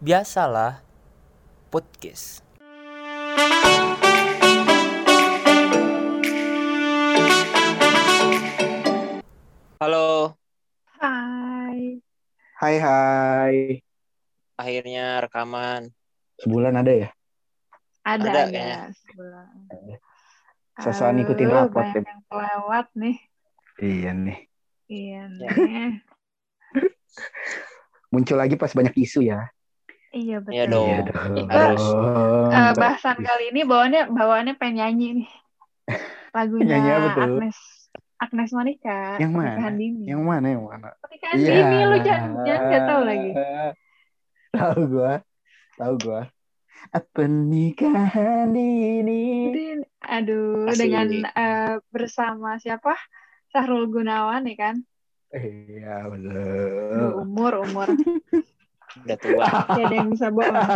Biasalah podcast. Halo, Hai. Hai hai. akhirnya rekaman. Sebulan ada ya? Ada Ada ada, kayaknya. sebulan. Sosokan ngikutin rapot banyak ya. yang kelewat nih. Iya nih. Iya Ya. nih. Muncul lagi pas banyak isu ya. Iya betul. Iya dong. Iya dong. Itu, Harus. Eh, bahasan kali ini bawaannya bawaannya pengen nyanyi nih. Lagunya Nyanyi apa tuh? Agnes Agnes Monica. Yang mana? Pernikahan dini. Yang mana yang mana? Pernikahan dini lu jangan jangan nggak tahu lagi. Tahu gua. Tahu gua. Pernikahan dini. Din- Aduh, Asik. dengan eh, bersama siapa? Sahrul Gunawan ya kan? Iya betul. umur umur. Udah tua. Gak ada yang bisa bohong.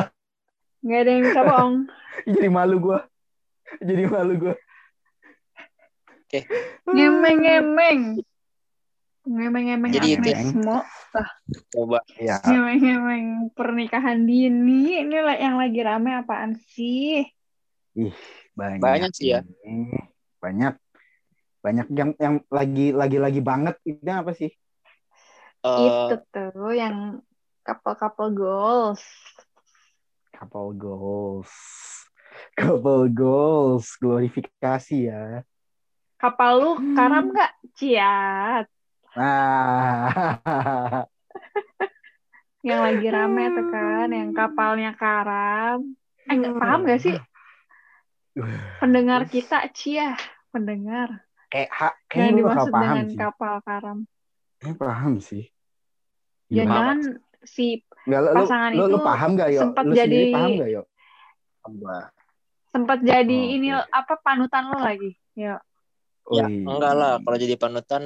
Gak ada yang bisa bohong. Jadi malu gua. Jadi malu gua. Ngemeng-ngemeng. Ngemeng-ngemeng Jadi itu- Mo. Coba. Ya. Ngemeng-ngemeng pernikahan dini. Ini lah yang lagi rame apaan sih? Banyak, Banyak sih ya. Banyak. Banyak yang yang lagi lagi lagi banget ini apa sih? Eh, Itu tuh yang couple-couple goals. Couple goals. Couple goals. Glorifikasi ya. Kapal lu Hmm. karam gak? Ciat. Nah. Yang lagi rame tuh kan. Yang kapalnya karam. Eh, nggak paham gak sih? Pendengar kita, Cia. Pendengar. Kayak ha, Yang kayaknya lu bakal dimaksud paham dengan sih. kapal karam. Kayaknya paham sih. Ya jangan si Nggak, lu, lu, pasangan lu, lu itu paham gak yo? sempat Lu jadi- paham gak yo? Sempat jadi Oh, ini oke. apa panutan lo lagi. Ya. ya, enggak lah. Kalau jadi panutan,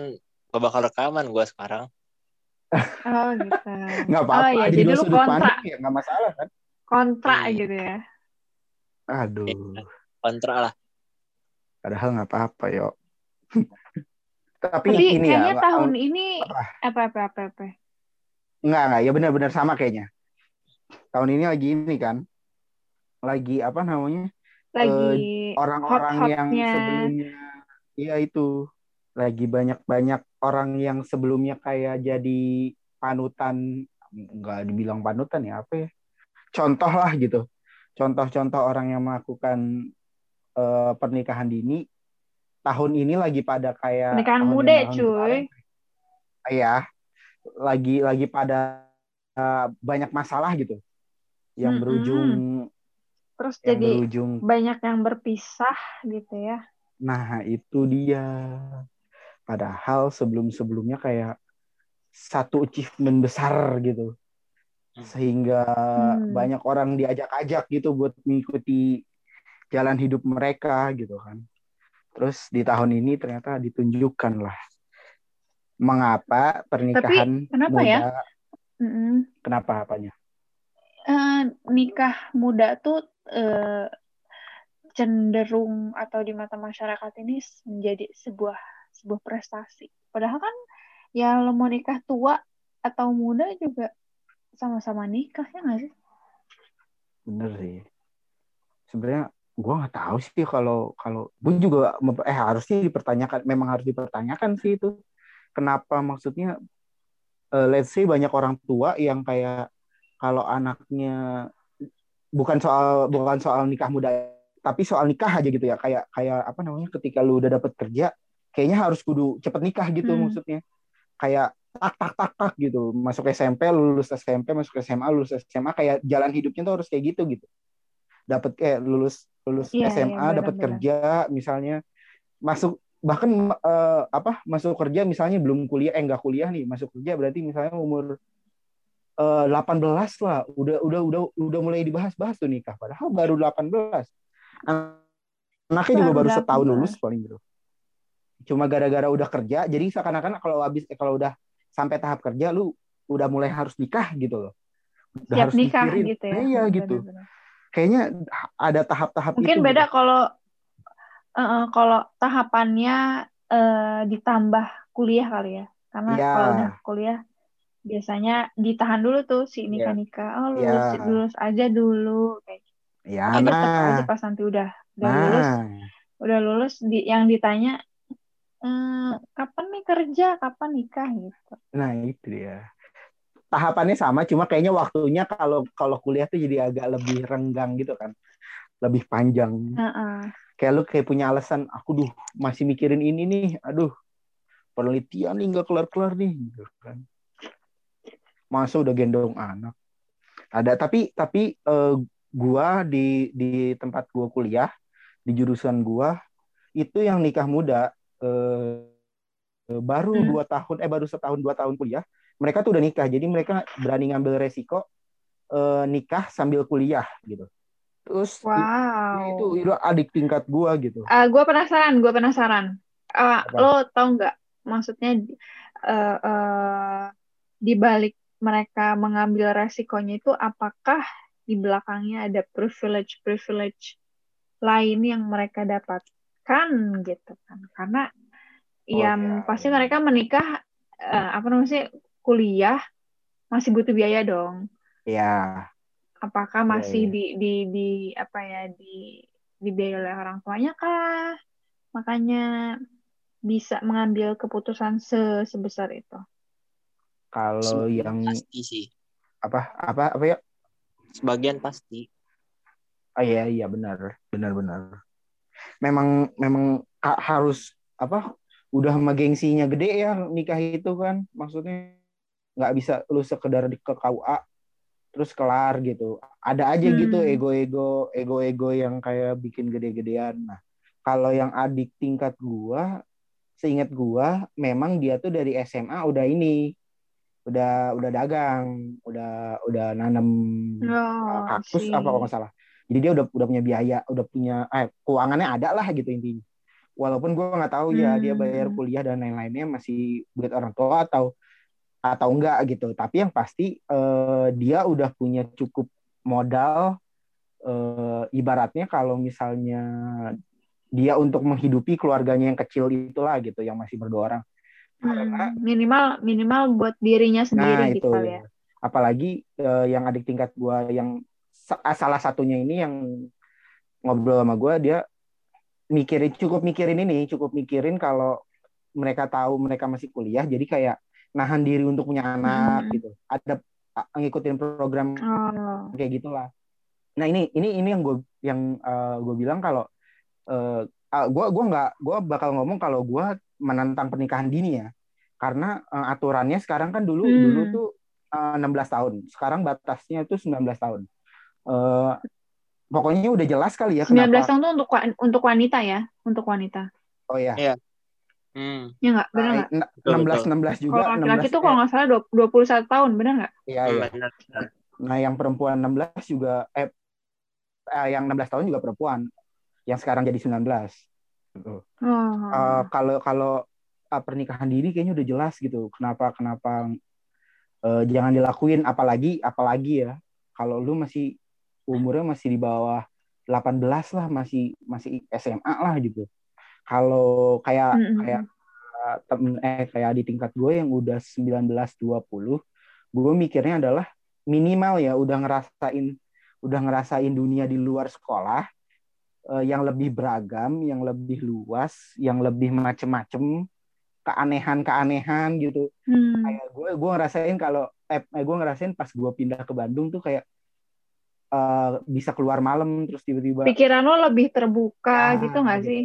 gak bakal rekaman gua sekarang. Oh gitu. Nggak apa-apa. Oh iya, di jadi lu sudut kontra. pandang ya nggak masalah kan? Kontra Iya. gitu ya. Aduh. Kontra lah. Padahal nggak apa-apa yo. Tapi, Tapi ini ya. kayaknya nggak- tahun ini apa? apa apa apa apa. Enggak, enggak. Ya benar-benar sama kayaknya. Tahun ini lagi ini kan. Lagi apa namanya? Lagi Orang-orang yang hot-hotnya. sebelumnya iya itu lagi banyak-banyak orang yang sebelumnya kayak jadi panutan enggak dibilang panutan ya apa ya? Contoh lah gitu. Contoh-contoh orang yang melakukan eh, pernikahan dini tahun ini lagi pada kayak Pernikahan muda, yang cuy. Iya. Lagi lagi pada eh, banyak masalah gitu. Yang berujung terus yang jadi berujung banyak yang berpisah gitu ya. Nah, itu dia. Padahal sebelum-sebelumnya kayak satu achievement besar gitu. Hmm. Sehingga Hmm. banyak orang diajak-ajak gitu buat mengikuti jalan hidup mereka gitu kan. Terus di tahun ini ternyata ditunjukkan lah mengapa pernikahan kenapa muda, ya? Mm-mm. kenapa apanya? Eh, nikah muda tuh eh, cenderung atau di mata masyarakat ini menjadi sebuah sebuah prestasi. Padahal kan ya lo mau nikah tua atau muda juga sama-sama nikah ya nggak sih? Bener sih. Sebenarnya gue nggak tahu sih kalau kalau gue juga eh harusnya dipertanyakan memang harus dipertanyakan sih itu kenapa maksudnya eh, let's say banyak orang tua yang kayak kalau anaknya bukan soal bukan soal nikah muda tapi soal nikah aja gitu ya kayak kayak apa namanya ketika lu udah dapet kerja kayaknya harus kudu cepet nikah gitu Hmm. maksudnya. Kayak tak tak tak tak gitu masuk SMP lulus SMP masuk SMA lulus SMA kayak jalan hidupnya tuh harus kayak gitu gitu. Dapat kayak lulus lulus Iya, SMA iya, dapat kerja misalnya masuk bahkan eh, apa masuk kerja misalnya belum kuliah eh enggak kuliah nih masuk kerja berarti misalnya umur eh, 18 lah udah udah udah udah mulai dibahas-bahas tuh nikah padahal baru 18 anaknya juga Baru setahun 18. lulus paling gitu cuma gara-gara udah kerja jadi seakan-akan kalau habis eh, kalau udah sampai tahap kerja lu udah mulai harus nikah gitu loh udah Siap harus nikah mikirin. gitu ya. iya gitu Benar-benar. kayaknya ada tahap-tahap Mungkin itu beda gitu. kalau eh, kalau tahapannya eh, ditambah kuliah kali ya. Karena Iya. kalau udah kuliah biasanya ditahan dulu tuh si nikah nikah oh lulus Iya. lulus aja dulu kayak gitu. Ya, tetap aja nah, pas nanti udah udah lulus nah, udah lulus di, yang ditanya "Eh, kapan nih kerja kapan nikah gitu nah itu dia. Tahapannya sama, cuma kayaknya waktunya kalau kalau kuliah tuh jadi agak lebih renggang gitu kan, lebih panjang. Heeh. Kayak lu kayak punya alasan, aku duh masih mikirin ini nih, aduh penelitian nih nggak kelar-kelar nih, gitu kan. Masa udah gendong anak. Ada tapi tapi eh, gua di di tempat gua kuliah di jurusan gua itu yang nikah muda eh, baru Hmm. dua tahun eh baru setahun dua tahun kuliah mereka tuh udah nikah jadi mereka berani ngambil resiko eh, nikah sambil kuliah gitu terus wow itu itu adik tingkat gua gitu Ah, gue penasaran, gue penasaran. Apa? lo tau nggak? Maksudnya eh, eh, di balik mereka mengambil resikonya itu, apakah di belakangnya ada privilege-privilege lain yang mereka dapatkan gitu kan? Karena Oh, ya iya, pasti mereka menikah eh, apa namanya sih kuliah masih butuh biaya dong. ya Apakah Iya, masih iya. di di di apa ya di dibiayai oleh orang tuanya kah? Makanya bisa mengambil keputusan se sebesar itu. kalau Sebagian yang pasti sih. apa apa apa ya Sebagian pasti. oh iya iya benar benar benar memang memang harus apa udah sama gengsinya gede ya nikah itu kan maksudnya nggak bisa lu sekedar di ke KUA terus kelar gitu ada aja gitu Hmm. ego-ego ego-ego yang kayak bikin gede-gedean nah kalau yang adik tingkat gua seingat gua memang dia tuh dari SMA udah ini udah udah dagang udah udah nanam Oh, I kaktus see. apa kalau nggak salah jadi dia udah udah punya biaya udah punya eh keuangannya ada lah gitu intinya walaupun gue nggak tahu ya dia bayar Hmm. kuliah dan lain-lainnya masih duit orang tua atau atau enggak gitu. Tapi yang pasti eh, dia udah punya cukup modal eh, ibaratnya kalau misalnya dia untuk menghidupi keluarganya yang kecil itulah gitu yang masih berdua orang. Karena Hmm, minimal minimal buat dirinya Nah sendiri gitu itu kali ya. apalagi eh, yang adik tingkat gua yang sa- salah satunya ini yang ngobrol sama gua dia mikirin cukup mikirin ini cukup mikirin kalau mereka tahu mereka masih kuliah jadi kayak nahan diri untuk punya anak Hmm. gitu ada ngikutin program Oh. kayak gitulah nah ini ini ini yang gue yang gue bilang kalau eh gue gua nggak gue bakal ngomong kalau gue menentang pernikahan dini ya karena eh, aturannya sekarang kan dulu Hmm. dulu tuh eh, 16 tahun sekarang batasnya itu 19 tahun Eh, pokoknya udah jelas kali ya 19 kenapa tahun tuh untuk untuk wanita ya, untuk wanita. oh ya Hmm. Ya nggak? Benar Nah, nggak? Betul, 16 betul. 16 juga Kalau laki-laki 16 tuh kalau nggak salah 20 21 tahun, benar nggak? iya iya benar, benar. Nah, yang perempuan 16 juga eh, eh, yang 16 tahun juga perempuan. Yang sekarang jadi 19. Gitu. Oh. Eh, kalau kalau eh, pernikahan dini kayaknya udah jelas gitu. Kenapa kenapa eh, jangan dilakuin apalagi apalagi ya kalau lu masih umurnya masih di bawah 18 lah, masih masih SMA lah gitu. Kalau kayak Mm-mm. kayak eh, temen eh kayak di tingkat gue yang udah 19 20, gue mikirnya adalah minimal ya udah ngerasain udah ngerasain dunia di luar sekolah eh, yang lebih beragam, yang lebih luas, yang lebih macem-macem, keanehan-keanehan gitu. Hmm. Kayak gue gue ngerasain kalau eh, gue ngerasain pas gue pindah ke Bandung tuh kayak eh, bisa keluar malam terus tiba-tiba Pikiran lo lebih terbuka Ah, gitu nggak gitu. sih?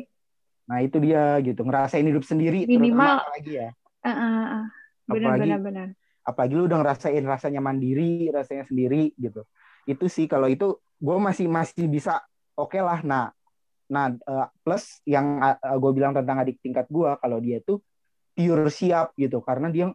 Nah itu dia gitu. Ngerasain hidup sendiri Minimal- apalagi ya. Ah, ah, ah. Benar, Apalagi- benar, benar. apalagi lu udah ngerasain rasanya mandiri rasanya sendiri gitu. Itu sih kalau itu gue masih masih bisa oke lah. Nah nah eh, plus yang gue bilang tentang adik tingkat gue kalau dia tuh pure siap gitu. Karena dia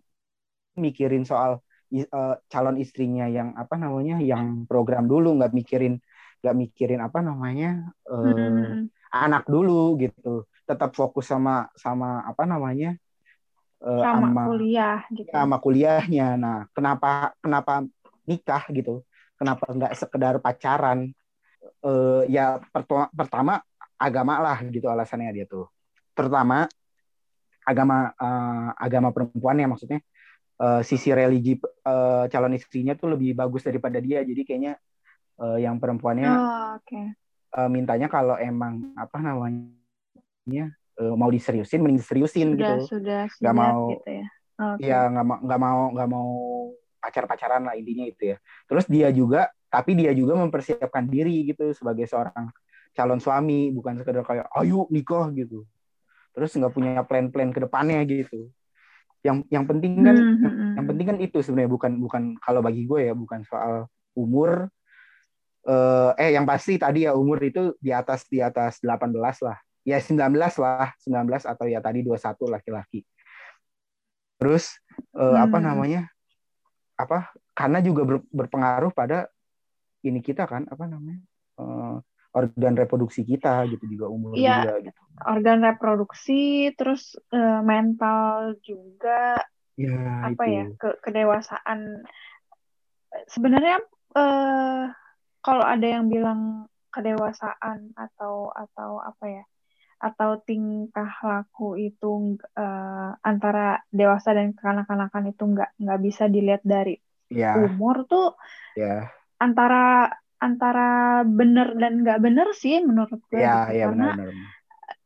mikirin soal eh, calon istrinya yang apa namanya yang program dulu. Nggak mikirin nggak mikirin apa namanya eh, Hmm. anak dulu gitu tetap fokus sama sama apa namanya eh, Sama sama kuliah gitu. ya, sama kuliahnya. Nah, kenapa kenapa nikah gitu? Kenapa nggak sekedar pacaran? Eh, ya pertama, pertama agama lah gitu alasannya dia tuh. Terutama agama eh, agama perempuan ya maksudnya eh, sisi religi eh, calon istrinya tuh lebih bagus daripada dia. Jadi kayaknya eh, yang perempuannya Oh, oke. eh, mintanya kalau emang apa namanya eh, mau diseriusin mending diseriusin Sudah, gitu. sudah Nggak mau- gitu ya. Oke. Iya nggak mau nggak mau nggak mau pacar-pacaran lah intinya itu ya. Terus dia juga tapi dia juga mempersiapkan diri gitu sebagai seorang calon suami bukan sekedar kayak ayo nikah gitu. Terus nggak punya plan-plan ke depannya gitu. Yang yang penting kan yang, hmm, hmm. yang penting kan itu sebenarnya bukan bukan kalau bagi gue ya bukan soal umur eh eh yang pasti tadi ya umur itu di atas di atas 18 lah. Ya 19 lah, 19 atau ya tadi 21 laki-laki. Terus eh, apa Hmm. namanya? Apa? Karena juga ber- berpengaruh pada ini kita kan, apa namanya? eh, organ reproduksi kita gitu juga umur Iya. juga gitu. Organ reproduksi, terus eh, mental juga, Ya, apa itu. ya, ke kedewasaan. Sebenarnya eh kalau ada yang bilang kedewasaan atau atau apa ya, atau tingkah laku itu eh, antara dewasa dan kekanak-kanakan itu nggak nggak bisa dilihat dari Ya, umur tuh ya. antara antara bener dan nggak bener sih menurut gue Ya, gitu. ya karena benar-benar.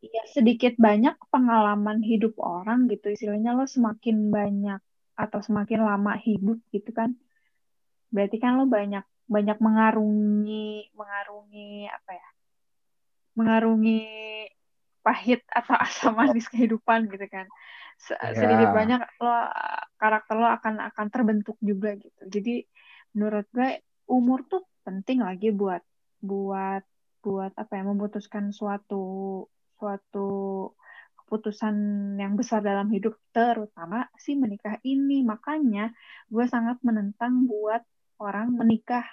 ya sedikit banyak pengalaman hidup orang gitu istilahnya lo semakin banyak atau semakin lama hidup gitu kan berarti kan lo banyak banyak mengarungi mengarungi apa ya mengarungi pahit atau asam manis kehidupan gitu kan. Se- Ya. sedikit banyak lo karakter lo akan akan terbentuk juga gitu. Jadi menurut gue umur tuh penting lagi buat buat buat apa ya memutuskan suatu suatu keputusan yang besar dalam hidup. Terutama si menikah ini. Makanya gue sangat menentang buat orang menikah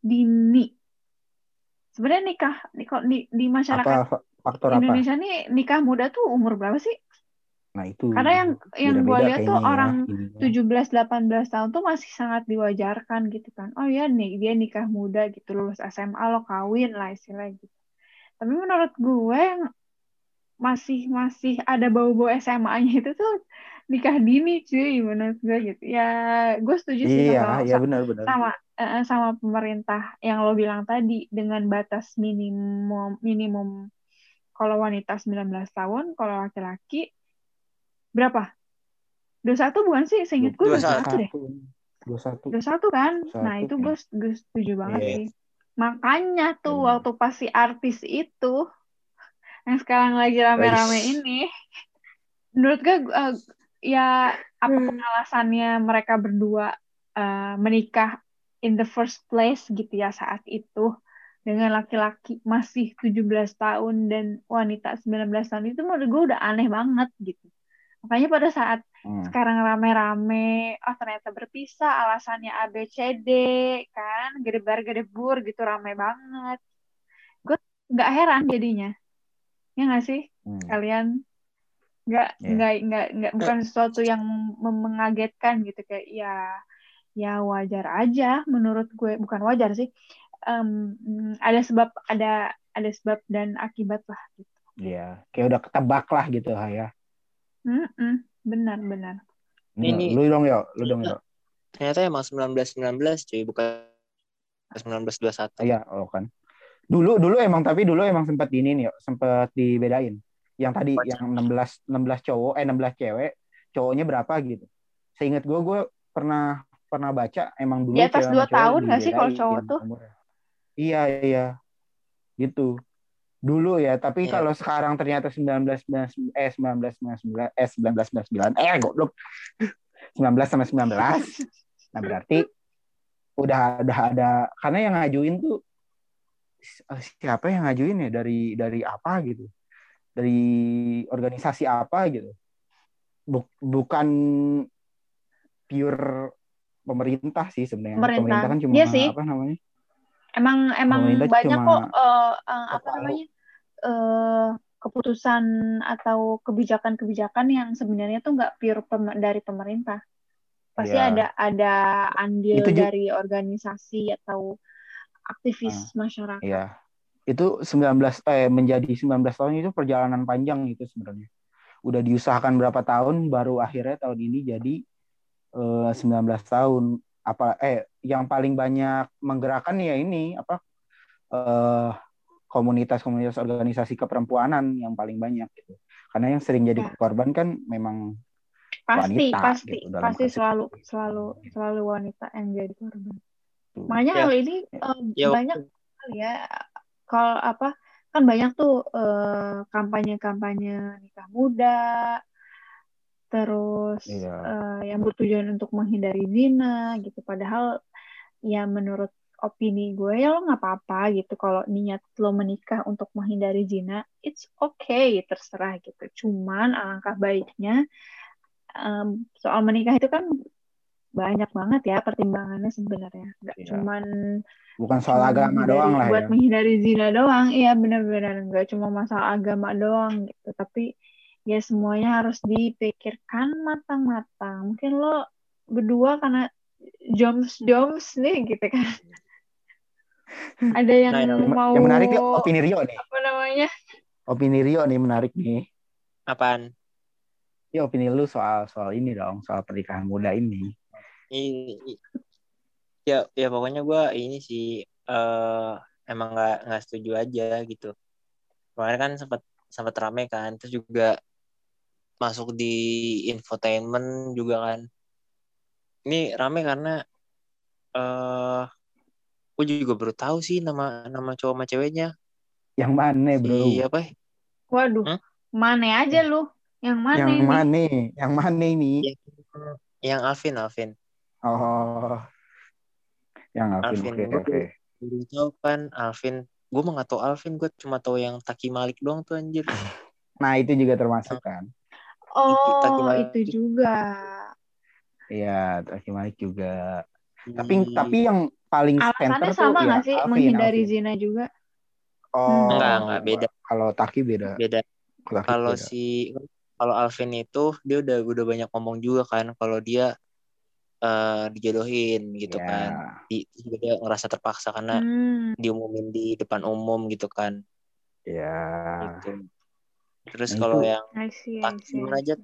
dini. Sebenarnya nikah di, di, di masyarakat Apa fa- faktor apa? Indonesia nih nikah muda tuh umur berapa sih Nah, itu. karena yang yang gue lihat tuh ya, orang ininya. 17-18 tahun tuh masih sangat diwajarkan gitu kan. Oh ya nih dia nikah muda gitu lulus SMA lo kawin lah istilahnya gitu. Tapi menurut gue yang masih masih ada bau-bau SMA-nya itu tuh nikah dini cuy menurut gue gitu. Ya gue setuju sih Iya, sama iya benar-benar. sama eh, sama pemerintah yang lo bilang tadi dengan batas minimum minimum kalau wanita 19 tahun, kalau laki-laki berapa? 21 bukan sih? Seingat gue 21. 21 deh. 21. 21 kan? 21, Nah, itu ya. gue gue setuju banget Iya. sih. Makanya tuh Iya. waktu pas si artis itu yang sekarang lagi rame-rame ini menurut gue eh, ya apa pun alasannya mereka berdua eh, menikah in the first place gitu ya saat itu dengan laki-laki masih 17 tahun dan wanita 19 tahun itu menurut gue udah aneh banget gitu. Makanya pada saat Hmm. sekarang rame-rame, oh ternyata berpisah, alasannya ABCD, kan, gedebar-gedebur gitu, rame banget. Gue nggak heran jadinya. Ya nggak sih, Hmm. kalian? Nggak, Iya. nggak, nggak, nggak, bukan sesuatu yang mengagetkan gitu, kayak ya, ya wajar aja menurut gue, bukan wajar sih. Em, ada sebab, ada, ada sebab dan akibat lah gitu. Iya, kayak udah ketebak lah gitu ya. Mm-mm, benar-benar. Ini- lu dong yo, lu dong yo. Ternyata emang 1919 cuy, bukan 1921. Iya, oh kan. Dulu dulu emang tapi dulu emang sempat ini nih, yo, sempat dibedain. Yang tadi Baca. yang 16 16 cowok eh 16 cewek, cowoknya berapa gitu. Seingat gue gue pernah pernah baca emang dulu Di atas dua tahun nggak sih kalau cowok tuh? umurnya. Iya, iya. Gitu. Dulu ya, tapi Iya. kalau sekarang ternyata 19 eh 1999 eh 1999 eh goblok. 19 sama 19. Nah, berarti udah udah ada karena yang ngajuin tuh eh, siapa yang ngajuin ya dari dari apa gitu. Dari organisasi apa gitu. Buk- bukan pure pemerintah sih sebenarnya. Pemerintah. kan cuma Iya sih. apa namanya? Emang emang Pemerintah banyak cuma kok eh, eh, apa namanya eh, keputusan atau kebijakan-kebijakan yang sebenarnya tuh nggak pure pem- dari pemerintah. Pasti Iya. ada ada andil Itu dari organisasi atau aktivis masyarakat. Iya. Itu 19 eh menjadi 19 tahun itu perjalanan panjang itu sebenarnya. Udah diusahakan berapa tahun baru akhirnya tahun ini jadi eh, 19 tahun apa eh yang paling banyak menggerakkan ya ini apa eh komunitas-komunitas organisasi keperempuanan yang paling banyak gitu. Karena yang sering jadi Ya. korban kan memang pasti wanita pasti gitu pasti kasus selalu selalu selalu wanita yang jadi korban Tuh. makanya Ya. hal ini eh, Ya, banyak kali ya kalau apa kan banyak tuh eh, kampanye-kampanye nikah muda terus Iya. eh, yang bertujuan untuk menghindari zina gitu padahal ya menurut opini gue ya lo nggak apa-apa gitu. Kalau niat lo menikah untuk menghindari zina it's okay terserah gitu. Cuman alangkah baiknya em, soal menikah itu kan banyak banget ya pertimbangannya sebenarnya. Nggak Iya. cuman Bukan soal agama doang lah buat ya. menghindari zina doang. Iya benar-benar nggak cuma masalah agama doang gitu. Tapi ya semuanya harus dipikirkan matang-matang. Mungkin lo berdua karena joms joms nih gitu kan ada yang Nah, yang- mau Yang menarik nih opini Rio nih. apa namanya Opini Rio nih menarik nih. apaan? Ya opini lu soal soal ini dong, soal pernikahan muda ini. I- i- ya ya pokoknya gue ini sih eh emang nggak nggak setuju aja gitu kemarin kan sempat sempat rame kan terus juga masuk di infotainment juga kan ini rame karena eh gue juga baru tahu sih nama nama cowok sama ceweknya Yang mana, Bro? si apa ya? waduh Hmm? mana aja lu yang mana yang ini mana? Yang mana ini? Iya. yang Alvin Alvin Oh. Yang Alvin. Alvin. Oke, oke. baru tahu kan Alvin gue mah nggak tahu Alvin gue cuma tahu yang Taki Malik doang tuh anjir Nah, itu juga termasuk kan. oh Taki Malik. itu juga Iya, Taki Malik juga. Ih, Tapi tapi yang paling alasannya center tuh sama ya nggak sih Alvin, menghindari Alvin. zina juga Oh, Enggak, enggak, beda. Kalau Taki beda. beda kalau si kalau Alvin itu dia udah udah banyak ngomong juga kan kalau dia eh, dijodohin gitu Ya. kan di, dia ngerasa terpaksa karena Hmm. diumumin di depan umum gitu kan Ya. gitu terus Nah, kalau yang I see, I Taki gimana aja.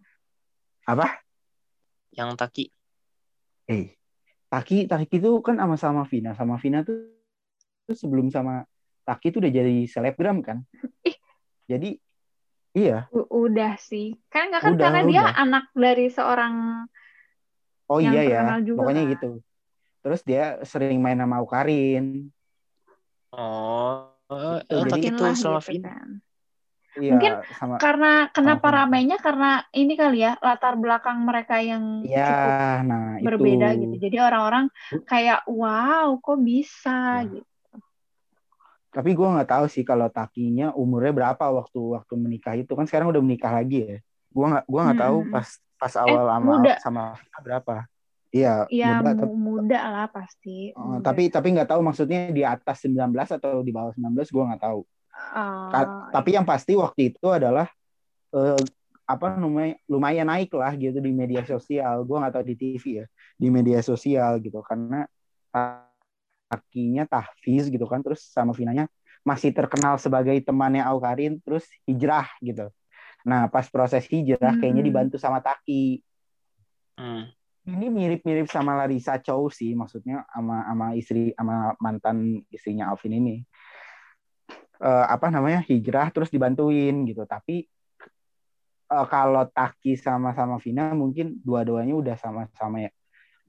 Apa? yang Taki Eh, Taki Taki itu kan sama sama Vina, sama Vina tuh, tuh sebelum sama Taki tuh udah jadi selebgram kan? Ih. Jadi iya. U- udah sih kan nggak kan Udah, karena dia udah. anak dari seorang Oh Yang iya ya. terkenal juga Pokoknya kan. gitu. Terus dia sering main sama Aukarin. oh oh, Itu, oh, jadi- Taki itu sama gitu Vina kan. Iya, Mungkin sama Karena kenapa Vina. ramainya karena ini kali ya latar belakang mereka yang Iya, cukup nah itu. berbeda gitu. Jadi orang-orang kayak wow kok bisa Ya. gitu. Tapi gue nggak tahu sih kalau Takinya umurnya berapa waktu waktu menikah itu kan sekarang udah menikah lagi ya. Gue nggak gua nggak tahu Mm-mm. pas pas awal sama Hmm. Eh, muda. sama berapa. Iya, Ya muda. mu- tapi- muda lah pasti. Oh, Muda. tapi tapi nggak tahu maksudnya di atas 19 atau di bawah 19 gue nggak tahu. Oh, Ka- tapi yang pasti waktu itu adalah eh, apa namanya lumayan naik lah gitu di media sosial. Gue nggak tahu di TV ya di media sosial gitu karena kakinya Tahfiz gitu kan terus sama Vinanya masih terkenal sebagai temannya Aukarin terus hijrah gitu. Nah pas proses hijrah kayaknya Hmm. dibantu sama Taki. Hmm. Ini mirip-mirip sama Larissa Chow sih maksudnya sama sama istri sama mantan istrinya Alvin ini. Eh, apa namanya hijrah terus dibantuin gitu. Tapi eh, kalau Taki sama sama Vina mungkin dua-duanya udah sama-sama ya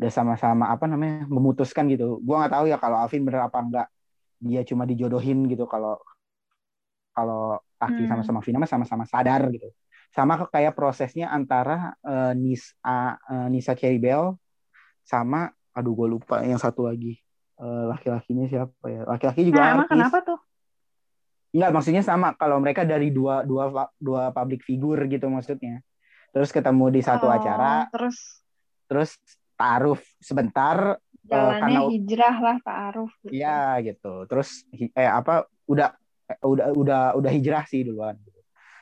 udah sama-sama apa namanya memutuskan gitu. Gua nggak tahu ya kalau Alvin bener apa enggak. Dia cuma dijodohin gitu kalau kalau Taki Hmm. sama-sama Vina mah sama-sama sadar gitu. Sama kayak prosesnya antara eh, Nisa eh, Nisa Cherry Bell sama aduh gue lupa yang satu lagi laki-lakinya siapa ya? Laki-laki juga Nah, emang artis. kenapa tuh? Enggak, maksudnya sama kalau mereka dari dua dua dua public figure gitu maksudnya. Terus ketemu di satu Oh, acara, Terus terus taruh sebentar, jalannya karena- hijrah lah ta'aruf gitu. ya gitu. Terus eh apa udah eh, udah udah udah hijrah sih duluan.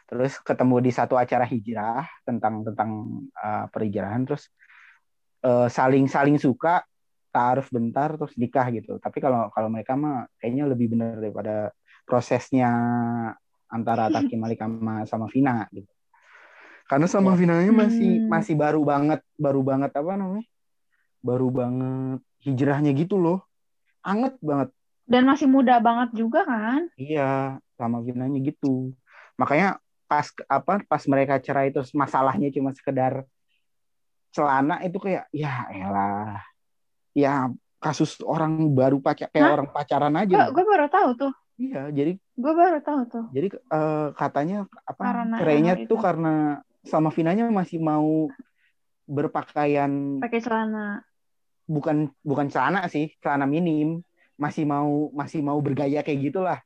Terus ketemu di satu acara hijrah tentang tentang uh, perhijrahan, terus eh, saling saling suka, taruh bentar, terus nikah gitu. Tapi kalau kalau mereka mah kayaknya lebih benar daripada prosesnya antara Taki Malik sama sama Vina gitu. Karena sama Ya. Vinanya masih Hmm. masih baru banget baru banget apa namanya? baru banget hijrahnya gitu loh anget banget Dan masih muda banget juga kan? iya sama Vinanya gitu makanya pas apa pas mereka cerai terus masalahnya cuma sekedar celana itu kayak ya elah ya kasus orang baru pacar kayak Hah? orang pacaran Gue aja gue baru tahu tuh. Iya jadi Gue baru tahu tuh. jadi eh, katanya apa Karena cerainya tuh itu. karena sama Vinanya masih mau berpakaian Pakai celana. bukan bukan celana sih celana minim masih mau masih mau bergaya kayak gitulah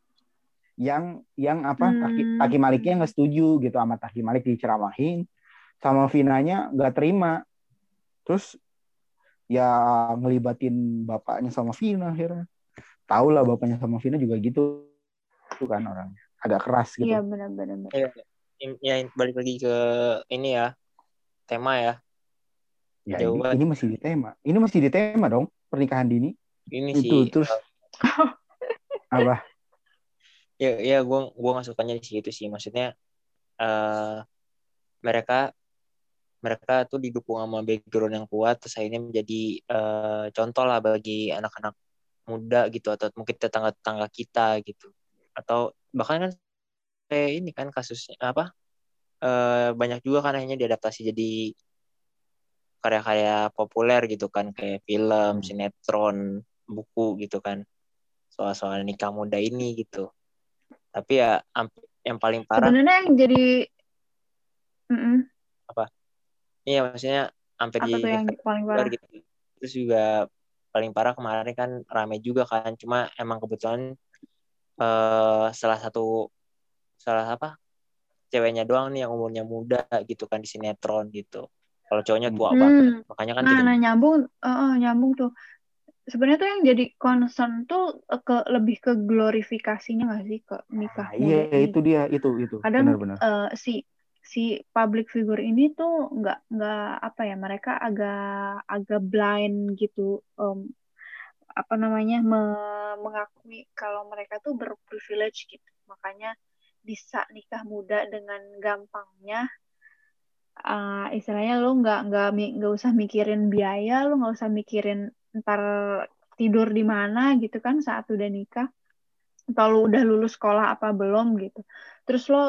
yang yang apa Taki, Hmm. Taki Maliknya nggak setuju gitu sama Taki Malik diceramahin sama Vinanya nggak terima terus ya ngelibatin bapaknya sama Vina akhirnya tahu lah bapaknya sama Vina juga gitu itu kan orangnya. Agak keras gitu. Iya benar-benar. In- ya balik lagi ke ini ya tema ya. Ya jauh ini, banget. ini masih di tema. Ini masih di tema dong pernikahan dini. Ini itu sih. terus apa? Ya ya gue gua nggak sukanya di situ sih. Maksudnya eh mereka mereka tuh didukung sama background yang kuat terus akhirnya menjadi eh, contoh lah bagi anak-anak muda gitu atau mungkin tetangga-tetangga kita gitu atau bahkan kan kayak ini kan kasusnya apa eh, banyak juga kan akhirnya diadaptasi jadi karya-karya populer gitu kan kayak film Hmm. sinetron buku gitu kan soal-soal nikah muda ini gitu tapi ya yang paling parah Sebenarnya yang jadi Mm-mm. iya maksudnya sampai apa di yang paling parah? gitu. Terus juga paling parah kemarin kan rame juga kan. Cuma emang kebetulan eh salah satu salah apa ceweknya doang nih yang umurnya muda gitu kan di sinetron gitu. Kalau cowoknya tua Hmm. banget. Makanya kan Nah, jadi nah nyambung, eh, nyambung tuh. Sebenarnya tuh yang jadi concern tuh eh, ke lebih ke glorifikasinya nggak sih ke nikah Nah, muda iya ini. itu dia itu itu Kadang benar-benar eh, si si public figure ini tuh nggak nggak apa ya mereka agak agak blind gitu em, apa namanya me- mengakui kalau mereka tuh berprivilege gitu. Makanya bisa nikah muda dengan gampangnya. Eh, istilahnya lu nggak nggak nggak usah mikirin biaya lu nggak usah mikirin ntar tidur di mana gitu kan saat udah nikah. Atau lu udah lulus sekolah apa belum gitu. Terus lo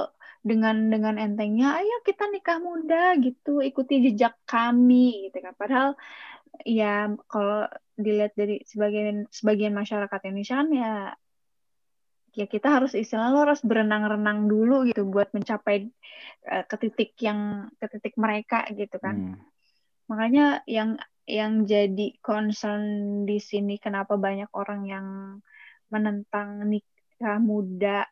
dengan dengan entengnya ayo kita nikah muda gitu. Ikuti jejak kami gitu kan. Padahal ya kalau dilihat dari sebagian sebagian masyarakat Indonesia kan ya ya kita harus istilah lo harus berenang-renang dulu gitu buat mencapai eh, ke titik yang ke titik mereka gitu kan. Hmm. makanya yang yang jadi concern di sini kenapa banyak orang yang menentang nikah muda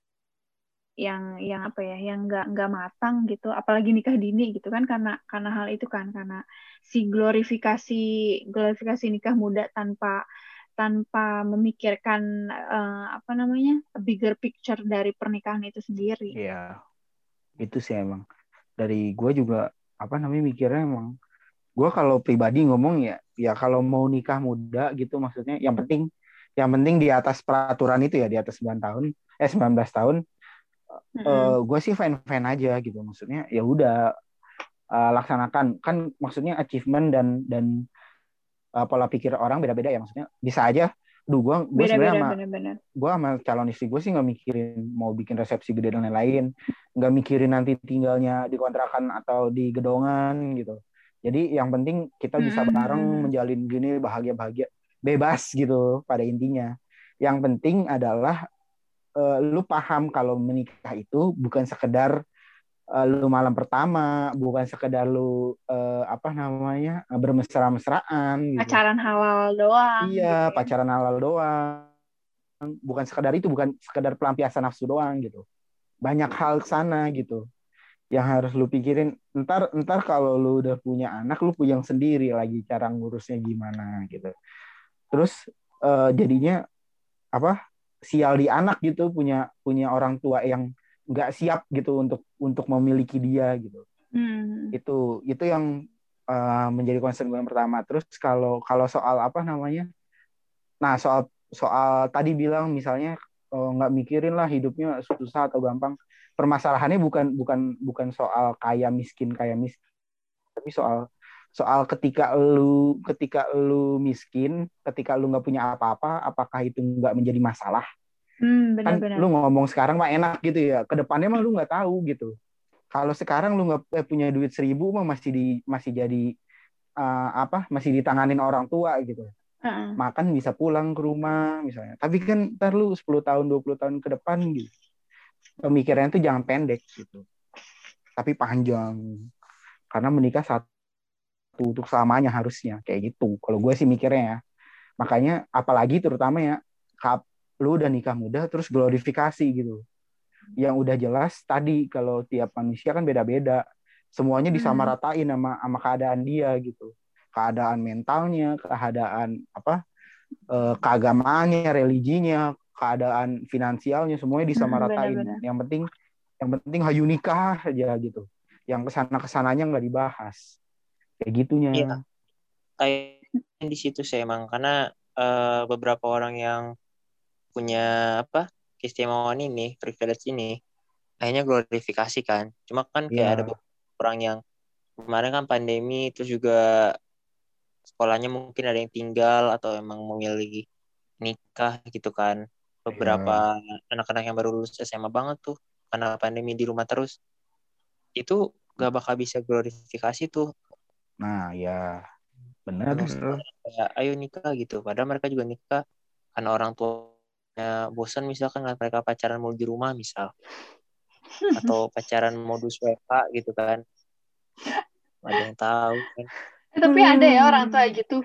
yang yang apa ya yang nggak nggak matang gitu apalagi nikah dini gitu kan karena karena hal itu kan karena si glorifikasi glorifikasi nikah muda tanpa tanpa memikirkan eh, apa namanya bigger picture dari pernikahan itu sendiri Iya, itu sih emang. Dari gue juga apa namanya mikirnya emang. Gue kalau pribadi ngomong ya, ya kalau mau nikah muda gitu maksudnya, yang penting, yang penting di atas peraturan itu ya di atas 9 tahun, eh 19 tahun. Mm-mm. gue sih fan fan aja gitu. Maksudnya ya udah eh, laksanakan. Kan maksudnya achievement dan dan eh, pola pikir orang beda-beda ya maksudnya. Bisa aja. Duh, gue gue sebenarnya sama gue sama calon istri gue sih nggak mikirin mau bikin resepsi gede dan lain-lain nggak mikirin nanti tinggalnya di kontrakan atau di gedongan gitu jadi yang penting kita bisa Mm-mm. bareng menjalin gini bahagia bahagia bebas gitu pada intinya yang penting adalah eh, lu paham kalau menikah itu bukan sekedar eh, lu malam pertama bukan sekedar lu eh, apa namanya bermesra-mesraan gitu pacaran halal doang Iya, gitu ya. pacaran halal doang. Bukan sekedar itu, bukan sekedar pelampiasan nafsu doang gitu. Banyak hal ke sana gitu. Yang harus lu pikirin. Ntar, ntar kalau lu udah punya anak, lu punya sendiri lagi cara ngurusnya gimana gitu. Terus eh, jadinya apa? Sial di anak gitu punya punya orang tua yang nggak siap gitu untuk untuk memiliki dia gitu. Hmm. itu itu yang uh, menjadi concern gue yang pertama. Terus kalau kalau soal apa namanya? Nah soal soal tadi bilang misalnya uh, nggak mikirin lah hidupnya susah atau gampang. Permasalahannya bukan bukan bukan soal kaya miskin kaya miskin tapi soal soal ketika lu ketika lu miskin, ketika lu nggak punya apa-apa, apakah itu nggak menjadi masalah? Hmm, kan benar-benar. lu ngomong sekarang mah enak gitu ya ke depannya mah lu nggak tahu gitu kalau sekarang lu nggak eh, punya duit seribu mah masih di masih jadi uh, apa masih ditanganin orang tua gitu Heeh. makan bisa pulang ke rumah misalnya tapi kan ntar lu 10 tahun 20 tahun ke depan gitu pemikirannya tuh jangan pendek gitu tapi panjang karena menikah satu untuk selamanya harusnya kayak gitu. Kalau gue sih mikirnya ya. Makanya apalagi terutama ya kap lu udah nikah muda terus glorifikasi gitu. Yang udah jelas tadi kalau tiap manusia kan beda-beda. Semuanya Hmm. disamaratain sama sama keadaan dia gitu. Keadaan mentalnya keadaan apa eh, keagamaannya religinya keadaan finansialnya semuanya disamaratain benar-benar. yang penting yang penting hayu nikah aja gitu. Yang ke sana ke sananya nggak dibahas kayak gitunya. Iya. kayak di situ sih emang karena eh, beberapa orang yang punya apa keistimewaan ini privilege ini akhirnya glorifikasi kan. Cuma kan kayak Iya. ada beberapa orang yang kemarin kan pandemi terus juga sekolahnya mungkin ada yang tinggal atau emang memilih nikah gitu kan. Beberapa anak-anak yang baru lulus SMA banget tuh karena pandemi di rumah terus. Itu gak bakal bisa glorifikasi tuh nah ya benar Terus kayak ayo nikah gitu. Padahal mereka juga nikah karena orang tuanya bosan misalkan ngeliat mereka pacaran mau di rumah misal. Atau pacaran modus WA gitu kan. Ada yang tahu kan. Eh, tapi ada ya orang tua gitu.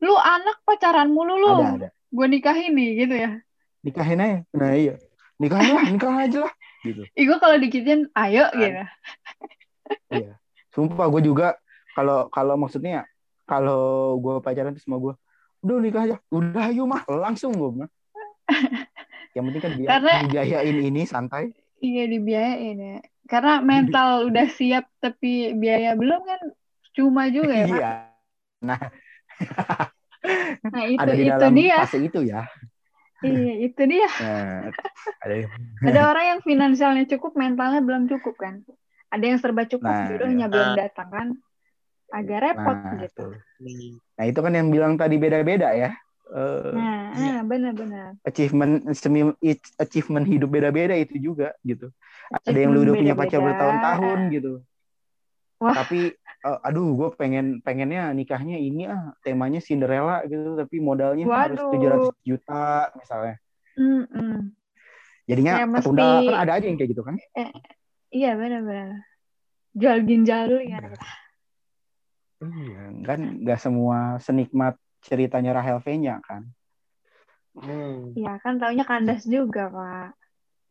Lu anak pacaran mulu lu. ada ada. Gue nikahin nih gitu ya. nikahin aja. Nah iya. Nikahin lah nikah aja lah gitu. Ih, gue kalau dikitin, ayo Kan. gitu. iya. Sumpah gue juga kalau kalau maksudnya kalau gue pacaran terus sama gue udah nikah aja udah yuk mah langsung gue mah yang penting kan dia Karena- dibiayain ini santai Iya dibiayain ya. Karena mental udah siap tapi biaya belum kan cuma juga ya Pak. iya nah Nah itu ada di itu dalam dia. fase itu ya Iya itu dia. nah, ada Ada orang yang finansialnya cukup, mentalnya belum cukup kan. Ada yang serba cukup, Nah, jodohnya iya. belum datang kan. Agak repot nah, gitu. nah itu kan yang bilang tadi beda-beda ya Eh, Nah, Iya. ah, benar-benar. achievement semi achievement hidup beda-beda itu juga gitu. Ada yang lu udah punya pacar bertahun-tahun gitu. Wah. Tapi eh, aduh gue pengen pengennya nikahnya ini ah temanya Cinderella gitu tapi modalnya harus Waduh. 700 juta misalnya. Mm-mm. Jadinya Ya, mesti- tertunda kan ada aja yang kayak gitu kan. Iya benar-benar. Jual ginjal ya. Iya, kan nggak semua senikmat ceritanya Rahel V-nya kan. Hmm. Iya kan taunya kandas juga pak.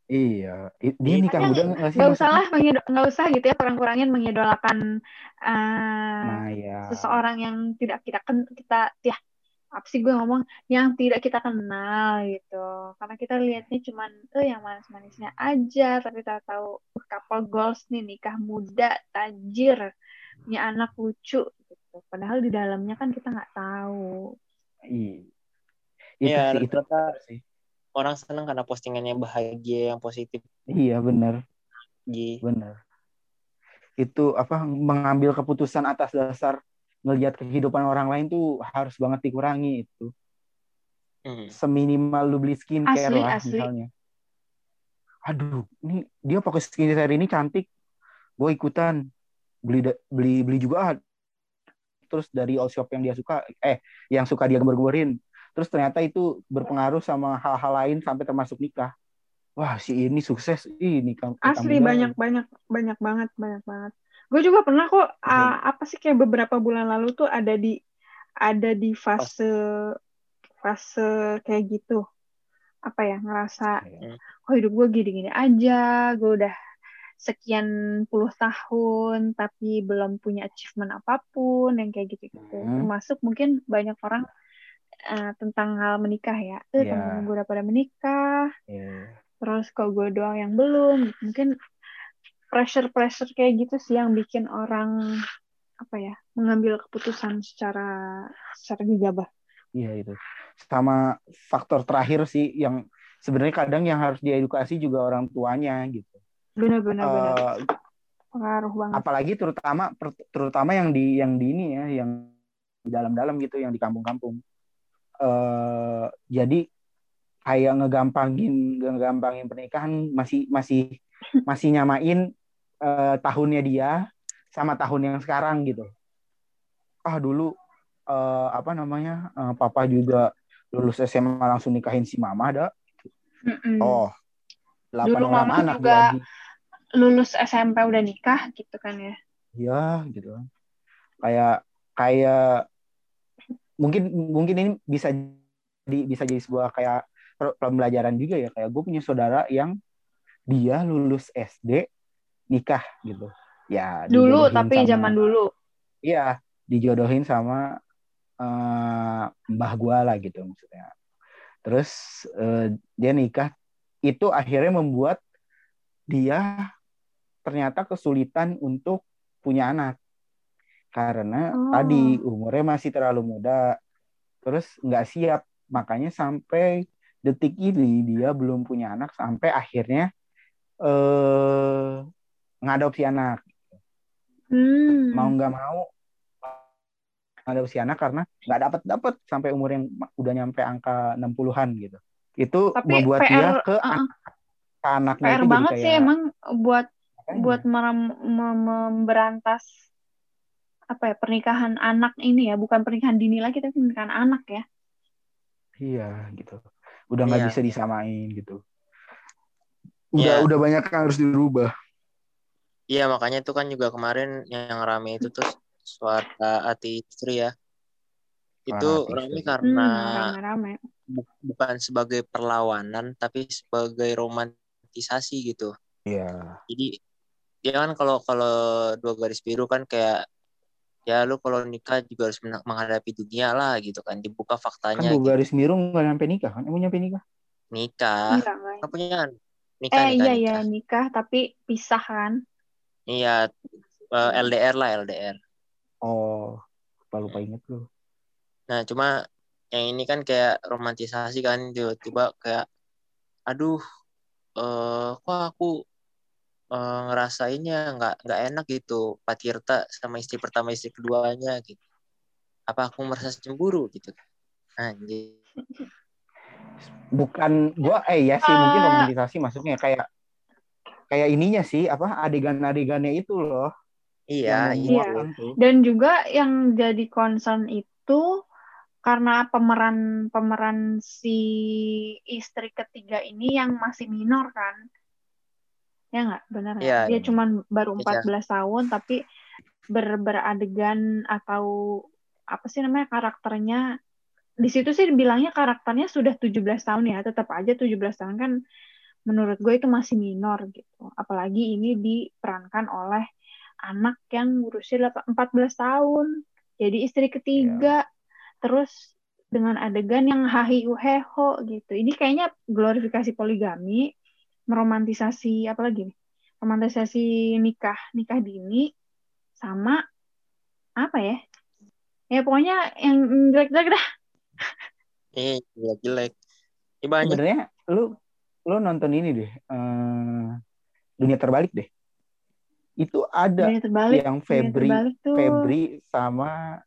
Iya, dia nikah muda nggak sih? Gak usah lah, nggak usah gitu ya kurang-kurangin mengidolakan eh, Nah, ya. seseorang yang tidak kita ken kita ya apa sih gue ngomong yang tidak kita kenal gitu karena kita lihatnya cuman eh yang manis-manisnya aja tapi tak tahu uh, couple goals nih nikah muda tajir punya anak lucu gitu padahal di dalamnya kan kita nggak tahu Iya. Itu Iya, sih, itu rata-rata sih. orang senang karena postingannya bahagia yang positif Iya, benar. Gi. Benar. Itu apa mengambil keputusan atas dasar ngelihat kehidupan orang lain tuh harus banget dikurangi itu. Hmm. Seminimal lu beli skincare Asli, lah asli. misalnya. Aduh, ini dia pakai skincare ini cantik. Gue ikutan beli beli beli juga ah. Terus dari all shop yang dia suka eh yang suka dia gembar-gembarin. Terus ternyata itu berpengaruh sama hal-hal lain sampai termasuk nikah. Wah, si ini sukses. Ih, nikah nikah asli banyak banyak banyak banget banyak banget gue juga pernah kok ah, apa sih kayak beberapa bulan lalu tuh ada di ada di fase fase kayak gitu apa ya ngerasa oh hidup gue gini-gini aja gue udah sekian puluh tahun tapi belum punya achievement apa pun yang kayak gitu gitu Hmm. termasuk mungkin banyak orang eh, tentang hal menikah ya eh Iya. temen gue udah pada menikah Iya. terus kok gue doang yang belum mungkin pressure pressure kayak gitu sih yang bikin orang apa ya mengambil keputusan secara secara gegabah Iya itu. Sama faktor terakhir sih yang sebenarnya kadang yang harus diedukasi juga orang tuanya gitu. Benar benar benar. Eh, pengaruh banget. apalagi terutama terutama yang di yang di ini ya yang di dalam-dalam gitu yang di kampung-kampung. Eh jadi kayak ngegampangin ngegampangin pernikahan masih masih masih nyamain eh, tahunnya dia sama tahun yang sekarang gitu. Ah dulu eh, apa namanya eh, papa juga lulus SMA langsung nikahin si mama ada. Mm-mm. oh delapan orang mama anak juga- Lulus SMP udah nikah gitu kan ya. ya gitu. Kayak kayak mungkin mungkin ini bisa di bisa jadi sebuah kayak pembelajaran juga ya. Kayak gue punya saudara yang dia lulus SD nikah gitu. Ya Dulu tapi sama- zaman dulu. iya dijodohin sama eh, mbah gue lah gitu maksudnya. Terus eh, dia nikah. Itu akhirnya membuat dia ternyata kesulitan untuk punya anak karena Oh. tadi umurnya masih terlalu muda terus nggak siap makanya sampai detik ini dia belum punya anak sampai akhirnya eh ngadopsi anak Hmm. mau nggak mau ngadopsi anak karena nggak dapat dapat sampai umur yang udah nyampe angka 60-an gitu itu Tapi membuat PR, dia ke, uh-uh. an- ke anaknya PR itu jadi banget kayak sih emang buat. Buat merem- mem- memberantas apa ya pernikahan anak ini ya bukan pernikahan dini lagi tapi pernikahan anak ya Iya gitu. Udah nggak Iya. bisa disamain gitu. Udah Iya. udah banyak yang harus dirubah. Iya makanya itu kan juga kemarin yang rame itu tuh suara hati istri ya. Itu hati rame istri. karena hmm, rame-rame bu- bukan sebagai perlawanan tapi sebagai romantisasi gitu. Iya. Jadi dia kan kalau kalau dua garis biru kan kayak ya lu kalau nikah juga harus menghadapi dunia lah gitu kan dibuka Kan faktanya dua gitu. garis biru nggak nyampe nikah kan? Emang nyampe nikah? nikah enggak enggak kan punya nikah eh nikah iya nikah iya nikah tapi pisah kan iya eh, LDR lah LDR Oh, lupa lupa inget lu. Nah, cuma yang ini kan kayak romantisasi kan tiba-tiba kayak aduh eh kok aku eh, ngerasainnya nggak nggak enak gitu Pak Tirta sama istri pertama istri keduanya gitu. Apa aku merasa cemburu gitu. Anjir. Bukan gua eh ya sih mungkin Ah. romantisasi masuknya kayak kayak ininya sih apa adegan-adegannya itu loh. Iya, iya. tuh. dan juga yang jadi concern itu karena pemeran pemeran si istri ketiga ini yang masih minor kan ya nggak benar nggak? Iya, dia iya. cuman baru Iya. 14 tahun tapi ber beradegan atau apa sih namanya karakternya di situ sih bilangnya karakternya sudah 17 tahun ya tetap aja 17 tahun kan menurut gue itu masih minor gitu apalagi ini diperankan oleh anak yang berusia 14 tahun jadi istri ketiga terus dengan adegan yang hahi uheho gitu ini kayaknya glorifikasi poligami meromantisasi apa lagi nih romantisasi nikah nikah dini sama apa ya ya pokoknya yang jelek-jelek dah Eh, jelek-jelek. Ini banyak. Sebenarnya lu lu nonton ini deh. eh, dunia terbalik deh. Itu ada dunia terbalik yang dunia Febri terbalik tuh Febri sama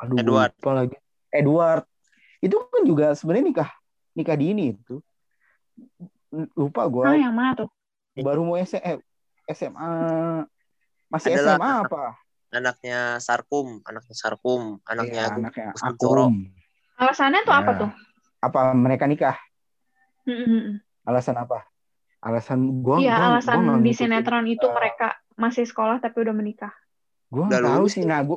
aduh Edward. lupa lagi Edward itu kan juga sebenarnya nikah nikah dini itu lupa ah gua yang mana tuh baru mau SM, SMA masih Adalah- SMA apa Anaknya Sarkum, anaknya Sarkum, anaknya Agung anaknya. Akum alasannya tuh Ya. apa tuh apa mereka nikah Mm-mm. alasan apa alasan gua Iya, gua, alasan gua di sinetron itu Eh, mereka masih sekolah tapi udah menikah. Gue nggak tahu sih. Nah, gue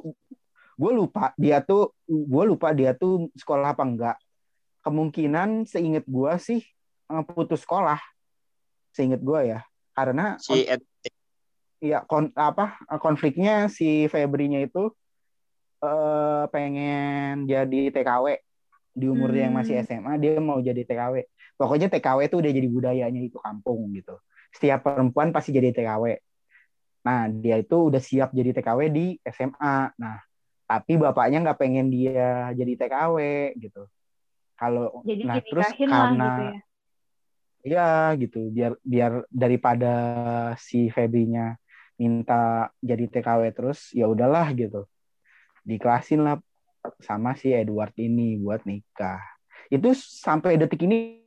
gue lupa dia tuh gue lupa dia tuh sekolah apa enggak. Kemungkinan seinget gue sih eh, putus sekolah. Seinget gue ya. Karena Si ya kon, apa konfliknya si Febri-nya itu eh pengen jadi TKW di umur dia yang masih Hmm. SMA dia mau jadi TKW. Pokoknya TKW itu udah jadi budayanya itu kampung gitu. Setiap perempuan pasti jadi TKW. Nah, dia itu udah siap jadi TKW di SMA. Nah, tapi bapaknya nggak pengen dia jadi TKW gitu. Kalau Jadi nah terus lah karena gitu ya. Iya gitu, biar biar daripada si Febri-nya minta jadi TKW terus ya udahlah gitu. Dikelasin lah sama si Edward ini buat nikah. Itu sampai detik ini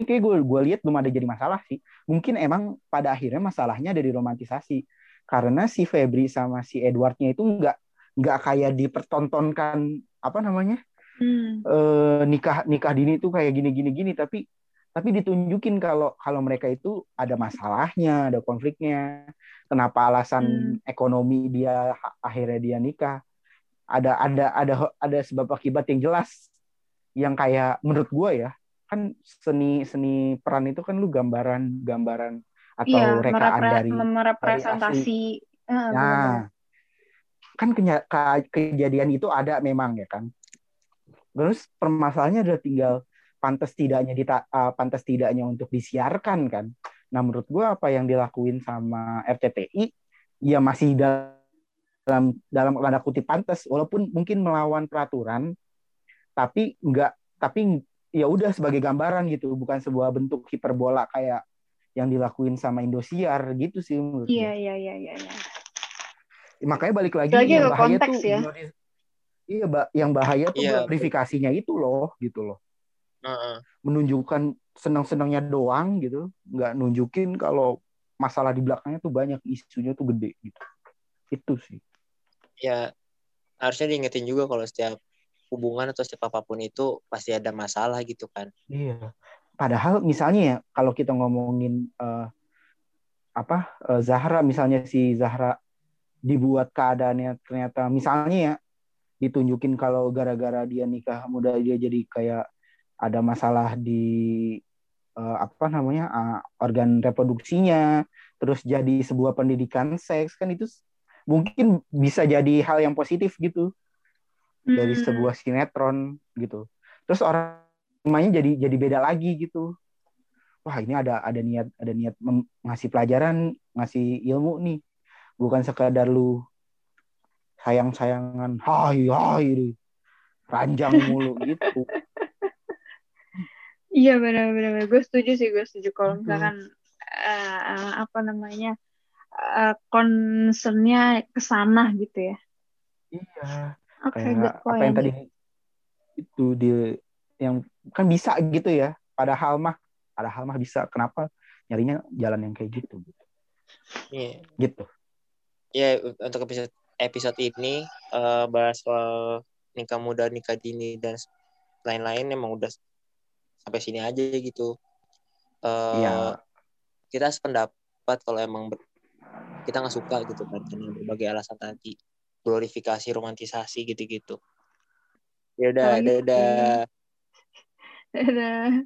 kayak gue gue lihat belum ada jadi masalah sih. Mungkin emang pada akhirnya masalahnya dari romantisasi. Karena si Febri sama si Edwardnya itu nggak nggak kayak dipertontonkan apa namanya Hmm. eh, nikah nikah dini itu kayak gini gini gini. Tapi tapi ditunjukin kalau kalau mereka itu ada masalahnya ada konfliknya kenapa alasan Hmm. ekonomi dia akhirnya dia nikah ada ada ada ada sebab akibat yang jelas yang kayak menurut gue ya kan seni seni peran itu kan lu gambaran gambaran atau Iya, rekaan merepre- dari merepresentasi. Benar-benar. Nah, kan ke- kejadian itu ada memang ya kan. Terus permasalahannya adalah tinggal pantas tidaknya dita- uh, pantas tidaknya untuk disiarkan kan. Nah, menurut gua apa yang dilakuin sama RCTI ya masih dalam dalam tanda kutip pantas walaupun mungkin melawan peraturan tapi enggak tapi ya udah sebagai gambaran gitu bukan sebuah bentuk hiperbola kayak yang dilakuin sama Indosiar gitu sih menurut Iya, iya, iya, iya. iya. makanya balik lagi Lagi yang ke bahaya konteks tuh ya. iya mbak yang bahaya tuh Iya. glorifikasinya itu loh gitu loh Menunjukkan senang-senangnya doang gitu. Nggak nunjukin kalau masalah di belakangnya tuh banyak isunya tuh gede gitu. Itu sih. Ya harusnya diingetin juga kalau setiap hubungan atau setiap apa pun itu pasti ada masalah gitu kan. Iya. Padahal misalnya ya kalau kita ngomongin eh, apa eh, Zahra misalnya si Zahra dibuat keadaannya ternyata misalnya ya ditunjukin kalau gara-gara dia nikah muda dia jadi kayak ada masalah di eh, apa namanya eh, organ reproduksinya terus jadi sebuah pendidikan seks kan itu mungkin bisa jadi hal yang positif gitu. Dari Hmm. sebuah sinetron gitu. Terus orang mainnya jadi jadi beda lagi gitu. Wah ini ada ada niat ada niat ngasih pelajaran ngasih ilmu nih. Bukan sekadar lu sayang sayangan hai hai ranjang mulu gitu Iya benar-benar. Gue setuju sih, gue setuju kalau Gitu. misalkan eh, apa namanya eh, concernnya ke sana gitu ya. iya Oke, kayak good apa yang point. tadi itu di yang kan bisa gitu ya padahal mah padahal mah bisa kenapa nyarinya jalan yang kayak gitu Iya. gitu ya untuk episode episode ini eh, bahas soal nikah muda nikah dini dan lain-lain emang udah sampai sini aja gitu Eh, Iya. kita sependapat kalau emang ber- kita nggak suka gitu kan karena berbagai alasan tadi glorifikasi romantisasi gitu-gitu ya udah dadah Dadah.